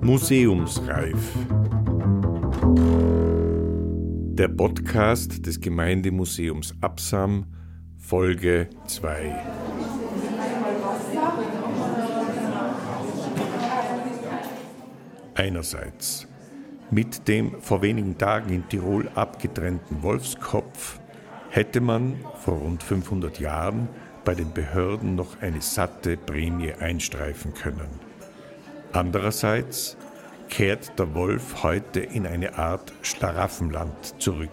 Museumsreif. Der Podcast des Gemeindemuseums Absam, Folge 2. Einerseits mit dem vor wenigen Tagen in Tirol abgetrennten Wolfskopf hätte man vor rund 500 Jahren bei den Behörden noch eine satte Prämie einstreifen können. Andererseits kehrt der Wolf heute in eine Art Schlaraffenland zurück.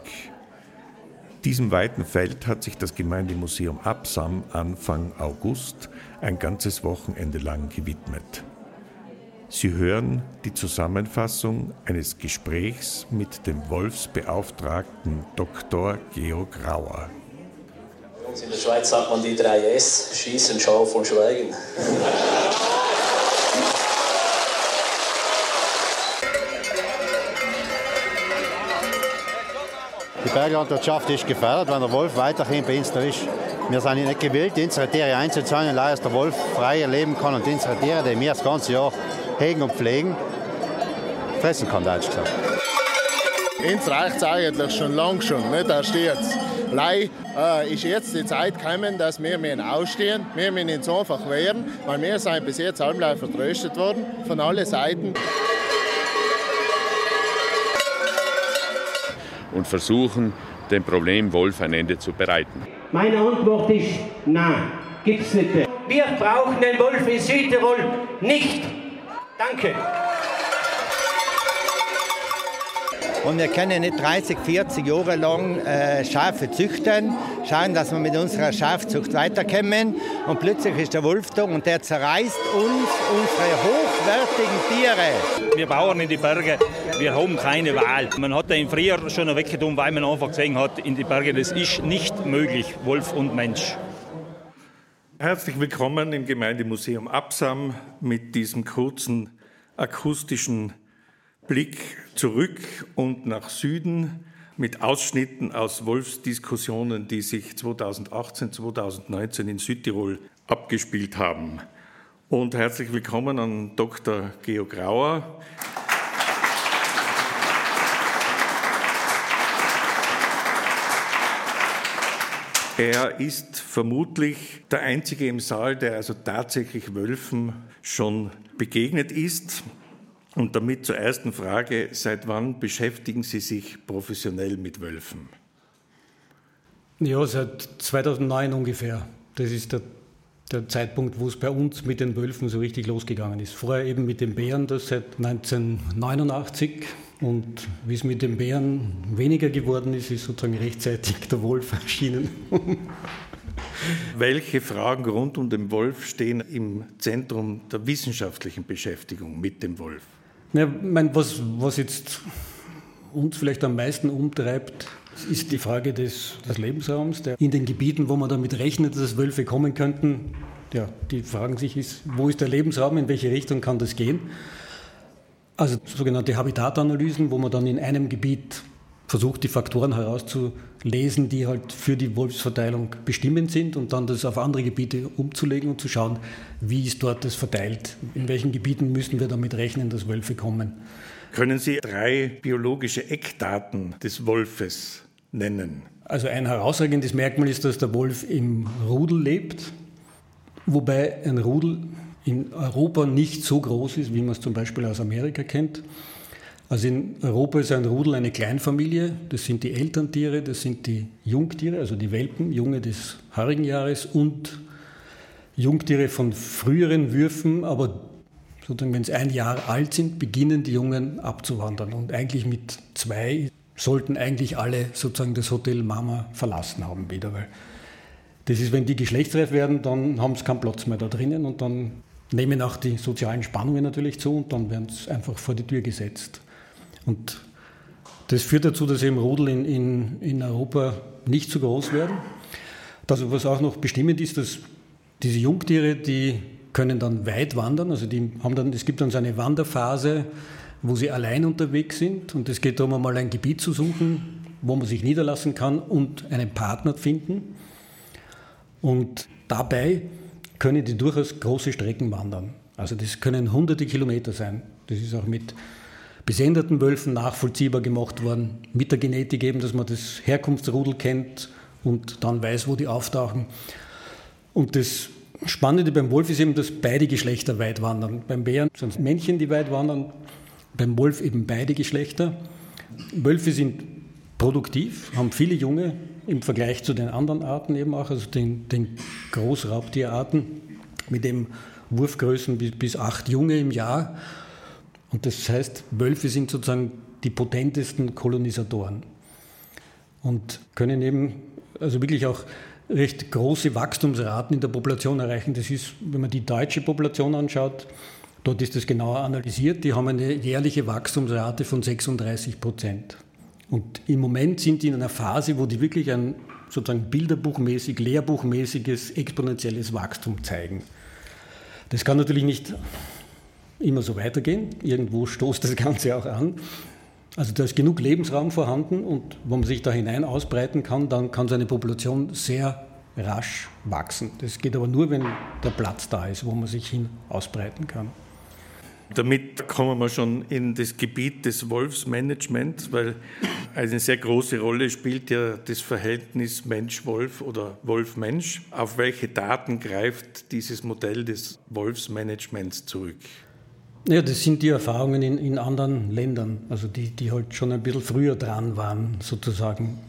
Diesem weiten Feld hat sich das Gemeindemuseum Absam Anfang August ein ganzes Wochenende lang gewidmet. Sie hören die Zusammenfassung eines Gesprächs mit dem Wolfsbeauftragten Dr. Georg Rauer. In der Schweiz sagt man die drei S, Schießen, Schaf und Schweigen. Die Berglandwirtschaft ist gefährdet, wenn der Wolf weiterhin bei uns ist. Wir sind nicht gewillt, unsere Tiere einzuzahlen, dass der Wolf freier leben kann und unsere Tiere, die wir das ganze Jahr hegen und pflegen, fressen kann, deutsch gesagt. Uns reicht es eigentlich schon lange schon, nicht erst jetzt. Lei äh, ist jetzt die Zeit gekommen, dass wir müssen ausstehen, wir müssen uns einfach wehren, weil wir sind bis jetzt allein vertröstet worden von allen Seiten. Und versuchen, dem Problem Wolf ein Ende zu bereiten. Meine Antwort ist nein, gibt's nicht. Wir brauchen den Wolf in Südtirol nicht. Danke. Und wir können nicht 30, 40 Jahre lang äh, Schafe züchten, schauen, dass wir mit unserer Schafzucht weiterkommen. Und plötzlich ist der Wolf da und der zerreißt uns unsere hochwertigen Tiere. Wir Bauern in die Berge, wir haben keine Wahl. Man hat den früher schon weggetan, weil man einfach gesehen hat, in die Berge, das ist nicht möglich, Wolf und Mensch. Herzlich willkommen im Gemeindemuseum Absam mit diesem kurzen akustischen Blick zurück und nach Süden mit Ausschnitten aus Wolfsdiskussionen, die sich 2018, 2019 in Südtirol abgespielt haben. Und herzlich willkommen an Dr. Georg Grauer. Er ist vermutlich der Einzige im Saal, der also tatsächlich Wölfen schon begegnet ist. Und damit zur ersten Frage, seit wann beschäftigen Sie sich professionell mit Wölfen? Ja, seit 2009 ungefähr. Das ist der, der Zeitpunkt, wo es bei uns mit den Wölfen so richtig losgegangen ist. Vorher eben mit den Bären, das seit 1989. Und wie es mit den Bären weniger geworden ist, ist sozusagen rechtzeitig der Wolf erschienen. Welche Fragen rund um den Wolf stehen im Zentrum der wissenschaftlichen Beschäftigung mit dem Wolf? Ja, mein, was, was jetzt uns vielleicht am meisten umtreibt, ist die Frage des, des Lebensraums. Der in den Gebieten, wo man damit rechnet, dass Wölfe kommen könnten, ja, die fragen sich, ist, wo ist der Lebensraum, in welche Richtung kann das gehen? Also sogenannte Habitatanalysen, wo man dann in einem Gebiet versucht, die Faktoren herauszulesen, die halt für die Wolfsverteilung bestimmend sind und dann das auf andere Gebiete umzulegen und zu schauen, wie ist dort das verteilt, in welchen Gebieten müssen wir damit rechnen, dass Wölfe kommen. Können Sie drei biologische Eckdaten des Wolfes nennen? Also ein herausragendes Merkmal ist, dass der Wolf im Rudel lebt, wobei ein Rudel in Europa nicht so groß ist, wie man es zum Beispiel aus Amerika kennt. Also in Europa ist ein Rudel eine Kleinfamilie. Das sind die Elterntiere, das sind die Jungtiere, also die Welpen, Junge des haarigen Jahres und Jungtiere von früheren Würfen, aber sozusagen, wenn sie ein Jahr alt sind, beginnen die Jungen abzuwandern. Und eigentlich mit zwei sollten eigentlich alle sozusagen das Hotel Mama verlassen haben wieder, weil das ist, wenn die geschlechtsreif werden, dann haben sie keinen Platz mehr da drinnen und dann nehmen auch die sozialen Spannungen natürlich zu und dann werden sie einfach vor die Tür gesetzt. Und das führt dazu, dass eben Rudel in, in, in Europa nicht so groß werden. Das, was auch noch bestimmend ist, dass diese Jungtiere, die können dann weit wandern. Also die haben dann, es gibt dann so eine Wanderphase, wo sie allein unterwegs sind. Und es geht darum, einmal ein Gebiet zu suchen, wo man sich niederlassen kann und einen Partner finden. Und dabei können die durchaus große Strecken wandern. Also das können hunderte Kilometer sein. Das ist auch mit besenderten Wölfen nachvollziehbar gemacht worden, mit der Genetik eben, dass man das Herkunftsrudel kennt und dann weiß, wo die auftauchen. Und das Spannende beim Wolf ist eben, dass beide Geschlechter weit wandern. Beim Bären sind es Männchen, die weit wandern, beim Wolf eben beide Geschlechter. Wölfe sind produktiv, haben viele Junge im Vergleich zu den anderen Arten eben auch, also den, den Großraubtierarten mit dem Wurfgrößen bis, bis acht Junge im Jahr. Und das heißt, Wölfe sind sozusagen die potentesten Kolonisatoren und können eben also wirklich auch recht große Wachstumsraten in der Population erreichen. Das ist, wenn man die deutsche Population anschaut, dort ist das genauer analysiert. Die haben eine jährliche Wachstumsrate von 36 Prozent. Und im Moment sind die in einer Phase, wo die wirklich ein sozusagen bilderbuchmäßig, lehrbuchmäßiges, exponentielles Wachstum zeigen. Das kann natürlich nicht immer so weitergehen. Irgendwo stoßt das Ganze auch an. Also da ist genug Lebensraum vorhanden und wenn man sich da hinein ausbreiten kann, dann kann so eine Population sehr rasch wachsen. Das geht aber nur, wenn der Platz da ist, wo man sich hin ausbreiten kann. Damit kommen wir schon in das Gebiet des Wolfsmanagements, weil eine sehr große Rolle spielt ja das Verhältnis Mensch-Wolf oder Wolf-Mensch. Auf welche Daten greift dieses Modell des Wolfsmanagements zurück? Ja, das sind die Erfahrungen in, in anderen Ländern, also die, die halt schon ein bisschen früher dran waren, sozusagen.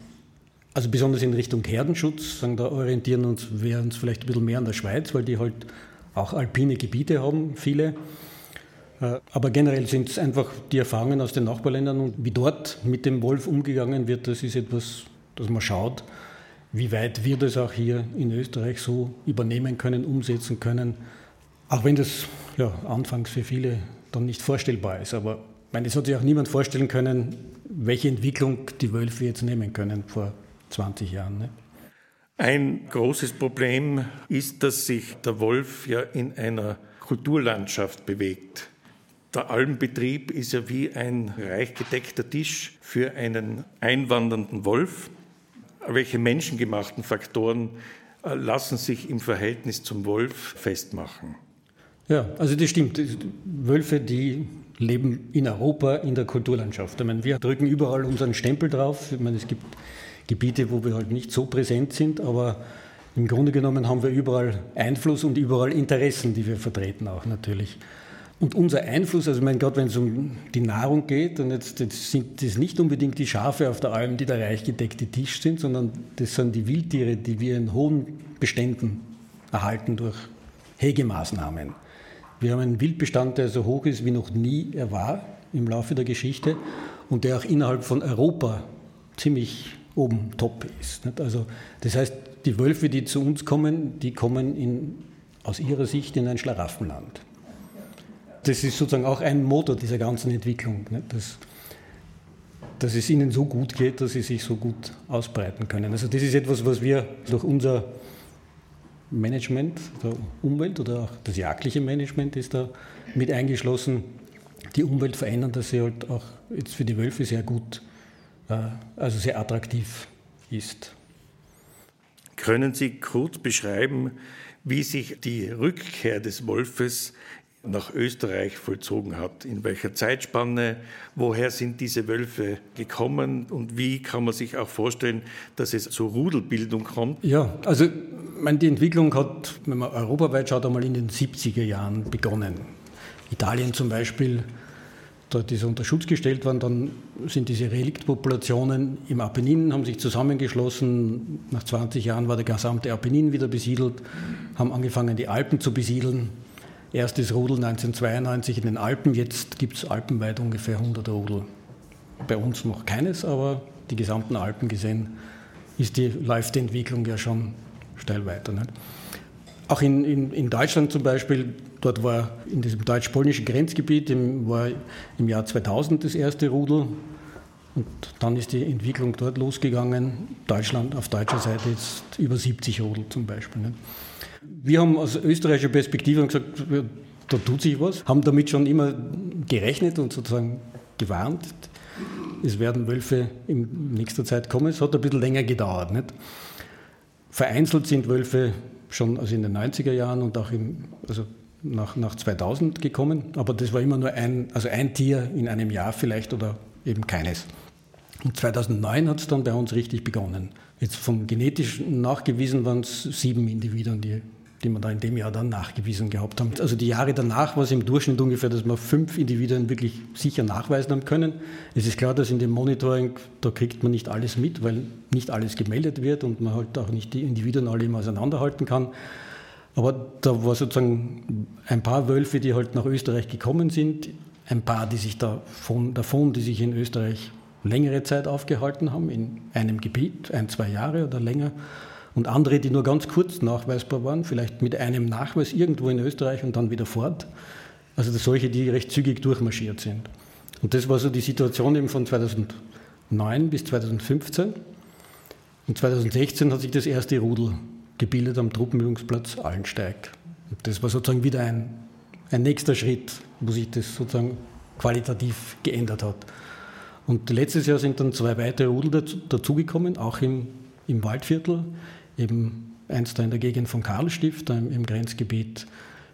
Also besonders in Richtung Herdenschutz, sagen, da orientieren uns, wir uns vielleicht ein bisschen mehr an der Schweiz, weil die halt auch alpine Gebiete haben, viele. Äh, aber generell sind es einfach die Erfahrungen aus den Nachbarländern und wie dort mit dem Wolf umgegangen wird, das ist etwas, das man schaut, wie weit wir das auch hier in Österreich so übernehmen können, umsetzen können. Auch wenn das ja, anfangs für viele dann nicht vorstellbar ist. Aber ich meine, es hat sich auch niemand vorstellen können, welche Entwicklung die Wölfe jetzt nehmen können vor 20 Jahren. Ne? Ein großes Problem ist, dass sich der Wolf ja in einer Kulturlandschaft bewegt. Der Almbetrieb ist ja wie ein reich gedeckter Tisch für einen einwandernden Wolf. Welche menschengemachten Faktoren äh, lassen sich im Verhältnis zum Wolf festmachen? Ja, also das stimmt. Wölfe, die leben in Europa in der Kulturlandschaft. Ich meine, wir drücken überall unseren Stempel drauf. Ich meine, es gibt Gebiete, wo wir halt nicht so präsent sind, aber im Grunde genommen haben wir überall Einfluss und überall Interessen, die wir vertreten auch natürlich. Und unser Einfluss, also meine, gerade wenn es um die Nahrung geht, und jetzt, jetzt sind das nicht unbedingt die Schafe auf der Alm, die der reich gedeckte Tisch sind, sondern das sind die Wildtiere, die wir in hohen Beständen erhalten durch Hegemaßnahmen. Wir haben einen Wildbestand, der so hoch ist wie noch nie er war im Laufe der Geschichte und der auch innerhalb von Europa ziemlich oben top ist. Also das heißt, die Wölfe, die zu uns kommen, die kommen in, aus ihrer Sicht in ein Schlaraffenland. Das ist sozusagen auch ein Motor dieser ganzen Entwicklung, dass, dass es ihnen so gut geht, dass sie sich so gut ausbreiten können. Also das ist etwas, was wir durch unser Management der Umwelt oder auch das jagdliche Management ist da mit eingeschlossen, die Umwelt verändern, dass sie halt auch jetzt für die Wölfe sehr gut, äh, also sehr attraktiv ist. Können Sie kurz beschreiben, wie sich die Rückkehr des Wolfes nach Österreich vollzogen hat. In welcher Zeitspanne, woher sind diese Wölfe gekommen und wie kann man sich auch vorstellen, dass es zur Rudelbildung kommt? Ja, also meine, die Entwicklung hat, wenn man europaweit schaut, einmal in den 70er Jahren begonnen. Italien zum Beispiel, dort ist unter Schutz gestellt worden, dann sind diese Reliktpopulationen im Apennin, haben sich zusammengeschlossen. Nach 20 Jahren war der gesamte Apennin wieder besiedelt, haben angefangen, die Alpen zu besiedeln Erstes Rudel 1992 in den Alpen, jetzt gibt es alpenweit ungefähr 100 Rudel. Bei uns noch keines, aber die gesamten Alpen gesehen ist die, läuft die Entwicklung ja schon steil weiter. Nicht? Auch in, in, in, Deutschland zum Beispiel, dort war in diesem deutsch-polnischen Grenzgebiet im, war im Jahr 2000 das erste Rudel und dann ist die Entwicklung dort losgegangen. Deutschland auf deutscher Seite jetzt über 70 Rudel zum Beispiel. Nicht? Wir haben aus österreichischer Perspektive gesagt, da tut sich was, haben damit schon immer gerechnet und sozusagen gewarnt. Es werden Wölfe in nächster Zeit kommen. Es hat ein bisschen länger gedauert. Nicht? Vereinzelt sind Wölfe schon also in den 90er Jahren und auch im, also nach, nach 2000 gekommen. Aber das war immer nur ein, also ein Tier in einem Jahr vielleicht oder eben keines. Und 2009 hat es dann bei uns richtig begonnen. Jetzt vom genetischen nachgewiesen waren es sieben Individuen, die die wir da in dem Jahr dann nachgewiesen gehabt haben. Also die Jahre danach war es im Durchschnitt ungefähr, dass wir fünf Individuen wirklich sicher nachweisen haben können. Es ist klar, dass in dem Monitoring, da kriegt man nicht alles mit, weil nicht alles gemeldet wird und man halt auch nicht die Individuen alle immer auseinanderhalten kann. Aber da war sozusagen ein paar Wölfe, die halt nach Österreich gekommen sind, ein paar, die sich davon, davon die sich in Österreich längere Zeit aufgehalten haben, in einem Gebiet, ein, zwei Jahre oder länger und andere, die nur ganz kurz nachweisbar waren, vielleicht mit einem Nachweis irgendwo in Österreich und dann wieder fort. Also solche, die recht zügig durchmarschiert sind. Und das war so die Situation eben von 2009 bis 2015. Und 2016 hat sich das erste Rudel gebildet am Truppenübungsplatz Allensteig. Und das war sozusagen wieder ein, ein nächster Schritt, wo sich das sozusagen qualitativ geändert hat. Und letztes Jahr sind dann zwei weitere Rudel dazugekommen, auch im, im Waldviertel eben eins da in der Gegend von Karlstift, im Grenzgebiet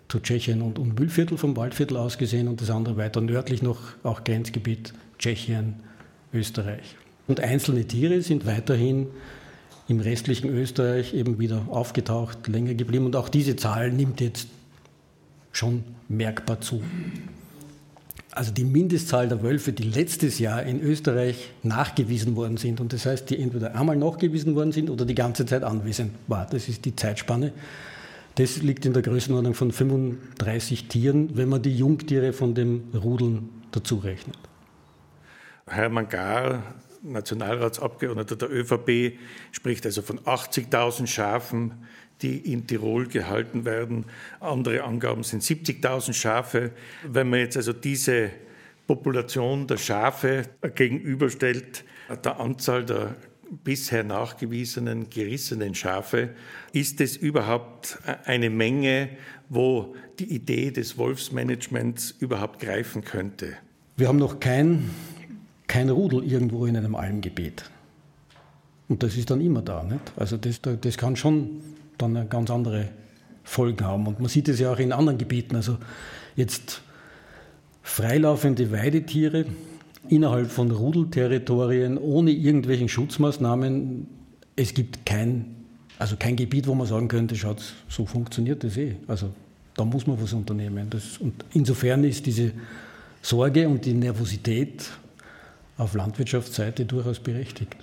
zu Tschechien und, und Mühlviertel vom Waldviertel aus gesehen und das andere weiter nördlich noch auch Grenzgebiet Tschechien, Österreich. Und einzelne Tiere sind weiterhin im restlichen Österreich eben wieder aufgetaucht, länger geblieben und auch diese Zahl nimmt jetzt schon merkbar zu also die Mindestzahl der Wölfe, die letztes Jahr in Österreich nachgewiesen worden sind, und das heißt, die entweder einmal nachgewiesen worden sind oder die ganze Zeit anwesend war, das ist die Zeitspanne, das liegt in der Größenordnung von 35 Tieren, wenn man die Jungtiere von dem Rudeln dazu rechnet. Hermann Gar, Nationalratsabgeordneter der ÖVP, spricht also von 80.000 Schafen, die in Tirol gehalten werden. Andere Angaben sind 70.000 Schafe. Wenn man jetzt also diese Population der Schafe gegenüberstellt, der Anzahl der bisher nachgewiesenen gerissenen Schafe, ist es überhaupt eine Menge, wo die Idee des Wolfsmanagements überhaupt greifen könnte? Wir haben noch kein, kein Rudel irgendwo in einem Almgebiet. Und das ist dann immer da. Nicht? Also das, das kann schon dann ganz andere Folgen haben. Und man sieht es ja auch in anderen Gebieten. Also jetzt freilaufende Weidetiere innerhalb von Rudelterritorien ohne irgendwelchen Schutzmaßnahmen. Es gibt kein, also kein Gebiet, wo man sagen könnte, schaut, so funktioniert das eh. Also da muss man was unternehmen. Das, und insofern ist diese Sorge und die Nervosität auf Landwirtschaftsseite durchaus berechtigt.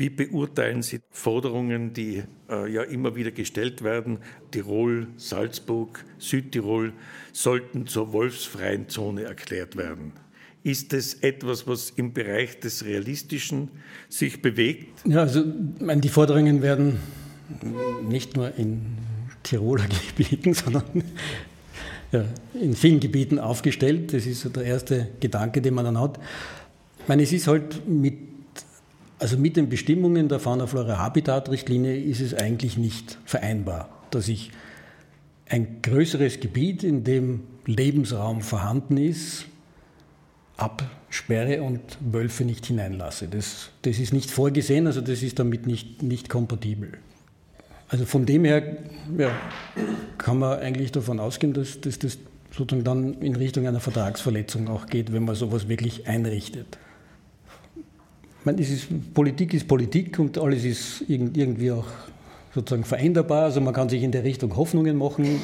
Wie beurteilen Sie Forderungen, die äh, ja immer wieder gestellt werden? Tirol, Salzburg, Südtirol sollten zur wolfsfreien Zone erklärt werden. Ist es etwas, was im Bereich des Realistischen sich bewegt? Ja, also meine, die Forderungen werden nicht nur in Tiroler Gebieten, sondern ja, in vielen Gebieten aufgestellt. Das ist so der erste Gedanke, den man dann hat. Ich meine, es ist halt mit also mit den Bestimmungen der Fauna-Flora-Habitat-Richtlinie ist es eigentlich nicht vereinbar, dass ich ein größeres Gebiet, in dem Lebensraum vorhanden ist, absperre und Wölfe nicht hineinlasse. Das, das ist nicht vorgesehen, also das ist damit nicht, nicht kompatibel. Also von dem her ja, kann man eigentlich davon ausgehen, dass, dass das sozusagen dann in Richtung einer Vertragsverletzung auch geht, wenn man sowas wirklich einrichtet meine, ist, Politik ist Politik und alles ist irgendwie auch sozusagen veränderbar. Also man kann sich in der Richtung Hoffnungen machen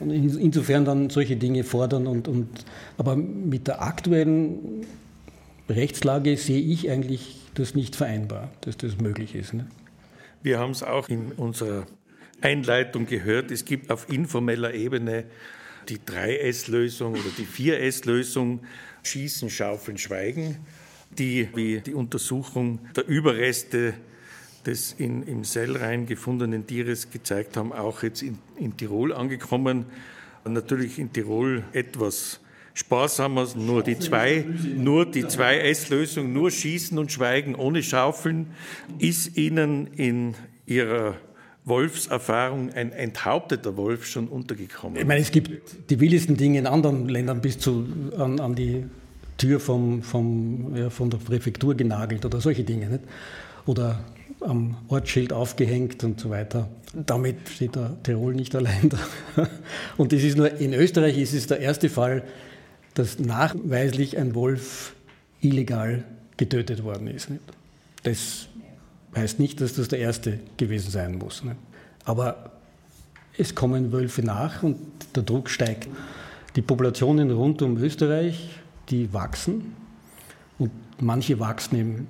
und insofern dann solche Dinge fordern. Und, und, aber mit der aktuellen Rechtslage sehe ich eigentlich das nicht vereinbar, dass das möglich ist. Ne? Wir haben es auch in unserer Einleitung gehört. Es gibt auf informeller Ebene die 3S-Lösung oder die 4S-Lösung. Schießen, Schaufeln, Schweigen die, wie die Untersuchung der Überreste des in, im Sellrhein gefundenen Tieres gezeigt haben, auch jetzt in, in Tirol angekommen. Natürlich in Tirol etwas sparsamer, nur die zwei, nur die zwei S-Lösung, nur Schießen und Schweigen ohne Schaufeln. Ist Ihnen in Ihrer Wolfserfahrung ein enthaupteter Wolf schon untergekommen? Ich meine, es gibt die wildesten Dinge in anderen Ländern bis zu, an, an die Tür vom, vom, ja, von der Präfektur genagelt oder solche Dinge. Nicht? Oder am Ortsschild aufgehängt und so weiter. Damit steht der Tirol nicht allein da. Und das ist nur, in Österreich ist es der erste Fall, dass nachweislich ein Wolf illegal getötet worden ist. Das heißt nicht, dass das der erste gewesen sein muss. Aber es kommen Wölfe nach und der Druck steigt. Die Populationen rund um Österreich, die wachsen und manche wachsen eben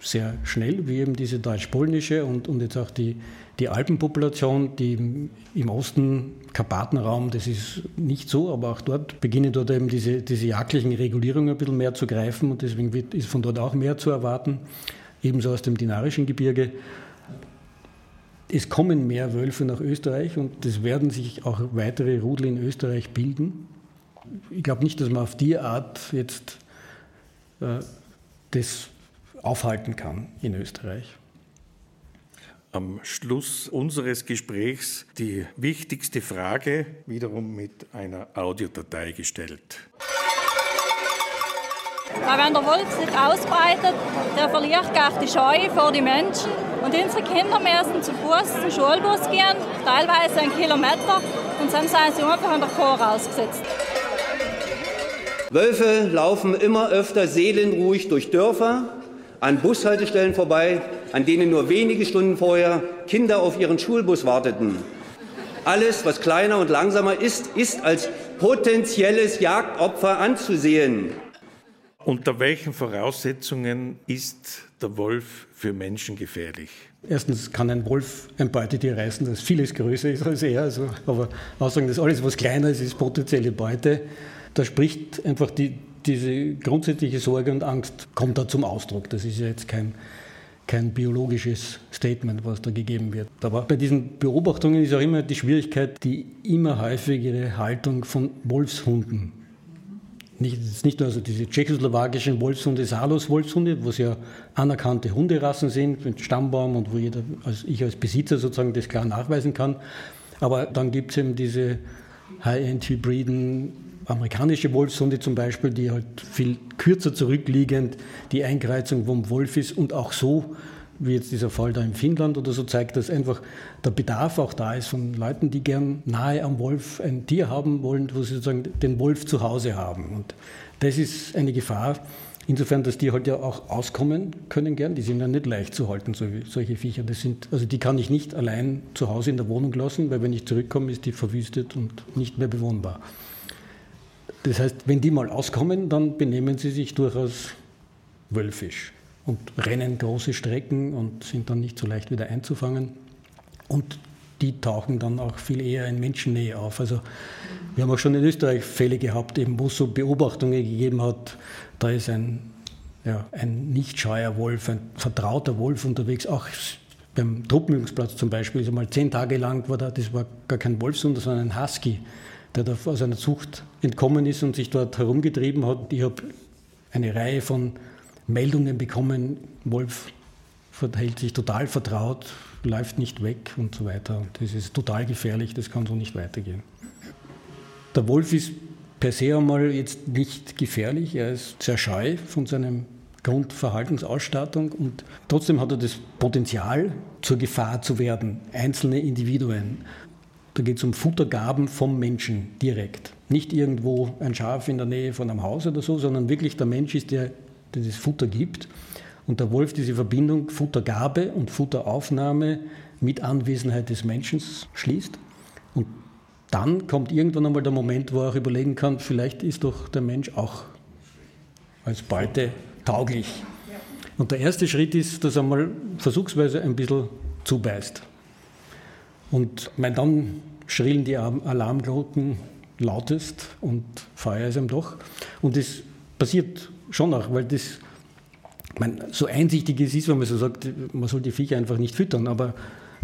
sehr schnell, wie eben diese deutsch-polnische und, und jetzt auch die, die Alpenpopulation, die im, Osten, Karpatenraum, das ist nicht so, aber auch dort beginnen dort eben diese, diese jagdlichen Regulierungen ein bisschen mehr zu greifen und deswegen wird, ist von dort auch mehr zu erwarten, ebenso aus dem Dinarischen Gebirge. Es kommen mehr Wölfe nach Österreich und es werden sich auch weitere Rudel in Österreich bilden. Ich glaube nicht, dass man auf die Art jetzt äh, das aufhalten kann in Österreich. Am Schluss unseres Gesprächs die wichtigste Frage, wiederum mit einer Audiodatei gestellt. wenn der Wolf sich ausbreitet, der verliert gar die Scheu vor die Menschen. Und unsere Kinder müssen zu Fuß zum Schulbus gehen, teilweise einen Kilometer, und dann sind sie einfach an der Chor ausgesetzt. Wölfe laufen immer öfter seelenruhig durch Dörfer, an Bushaltestellen vorbei, an denen nur wenige Stunden vorher Kinder auf ihren Schulbus warteten. Alles, was kleiner und langsamer ist, ist als potenzielles Jagdopfer anzusehen. Unter welchen Voraussetzungen ist der Wolf für Menschen gefährlich? Erstens kann ein Wolf ein Beutetier reißen, das vieles größer ist als er. Also, aber aussagen, dass alles, was kleiner ist, ist potenzielle Beute. Da spricht einfach die, diese grundsätzliche Sorge und Angst kommt da zum Ausdruck. Das ist ja jetzt kein, kein biologisches Statement, was da gegeben wird. Aber bei diesen Beobachtungen ist auch immer die Schwierigkeit, die immer häufigere Haltung von Wolfshunden. Nicht, nicht nur also diese tschechoslowakischen Wolfshunde, Salos-Wolfshunde, wo es ja anerkannte Hunderassen sind, mit Stammbaum und wo jeder, als ich als Besitzer sozusagen das klar nachweisen kann. Aber dann gibt es eben diese High-End-Hybriden, amerikanische Wolfshunde zum Beispiel, die halt viel kürzer zurückliegend die Einkreuzung vom Wolf ist und auch so, wie jetzt dieser Fall da in Finnland oder so zeigt, dass einfach der Bedarf auch da ist von Leuten, die gern nahe am Wolf ein Tier haben wollen, wo sie sozusagen den Wolf zu Hause haben. Und das ist eine Gefahr, insofern, dass die halt ja auch auskommen können gern. Die sind ja nicht leicht zu halten, solche Viecher. Das sind, also die kann ich nicht allein zu Hause in der Wohnung lassen, weil wenn ich zurückkomme, ist die verwüstet und nicht mehr bewohnbar. Das heißt, wenn die mal auskommen, dann benehmen sie sich durchaus wölfisch und rennen große Strecken und sind dann nicht so leicht wieder einzufangen. Und die tauchen dann auch viel eher in Menschennähe auf. Also wir haben auch schon in Österreich Fälle gehabt, eben, wo es so Beobachtungen gegeben hat, da ist ein, ja, ein nicht scheuer Wolf, ein vertrauter Wolf unterwegs, auch beim Truppenübungsplatz zum Beispiel, also mal zehn Tage lang war da, das war gar kein Wolfshund, sondern ein Husky der da aus einer Zucht entkommen ist und sich dort herumgetrieben hat. Ich habe eine Reihe von Meldungen bekommen, Wolf verhält sich total vertraut, läuft nicht weg und so weiter. Das ist total gefährlich, das kann so nicht weitergehen. Der Wolf ist per se einmal jetzt nicht gefährlich, er ist sehr scheu von seinem Grundverhaltensausstattung und trotzdem hat er das Potenzial, zur Gefahr zu werden, einzelne Individuen. Da geht es um Futtergaben vom Menschen direkt. Nicht irgendwo ein Schaf in der Nähe von einem Haus oder so, sondern wirklich der Mensch ist der, der das Futter gibt. Und der Wolf diese Verbindung Futtergabe und Futteraufnahme mit Anwesenheit des Menschen schließt. Und dann kommt irgendwann einmal der Moment, wo er auch überlegen kann, vielleicht ist doch der Mensch auch als Beute tauglich. Und der erste Schritt ist, dass er mal versuchsweise ein bisschen zubeißt. Und mein, dann schrillen die Alarmglocken lautest und Feuer ist ihm doch. Und das passiert schon auch, weil das mein, so einsichtig es ist, wenn man so sagt, man soll die Viecher einfach nicht füttern, aber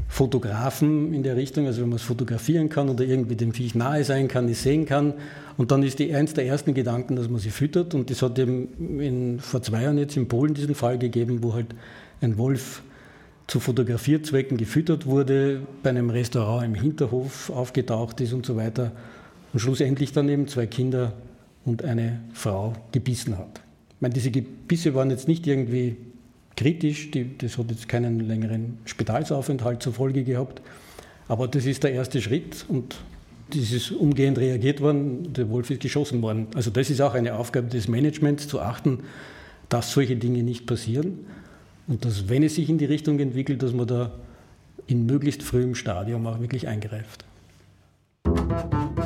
Fotografen in der Richtung, also wenn man es fotografieren kann oder irgendwie dem Viech nahe sein kann, es sehen kann. Und dann ist die eins der ersten Gedanken, dass man sie füttert. Und das hat eben in, vor zwei Jahren jetzt in Polen diesen Fall gegeben, wo halt ein Wolf zu Fotografierzwecken gefüttert wurde, bei einem Restaurant im Hinterhof aufgetaucht ist und so weiter und schlussendlich dann eben zwei Kinder und eine Frau gebissen hat. Ich meine, diese Gebisse waren jetzt nicht irgendwie kritisch. Die, das hat jetzt keinen längeren Spitalsaufenthalt zur Folge gehabt. Aber das ist der erste Schritt und das ist umgehend reagiert worden. Der Wolf ist geschossen worden. Also das ist auch eine Aufgabe des Managements, zu achten, dass solche Dinge nicht passieren und dass, wenn es sich in die Richtung entwickelt, dass man da in möglichst frühem Stadium auch wirklich eingreift. Musik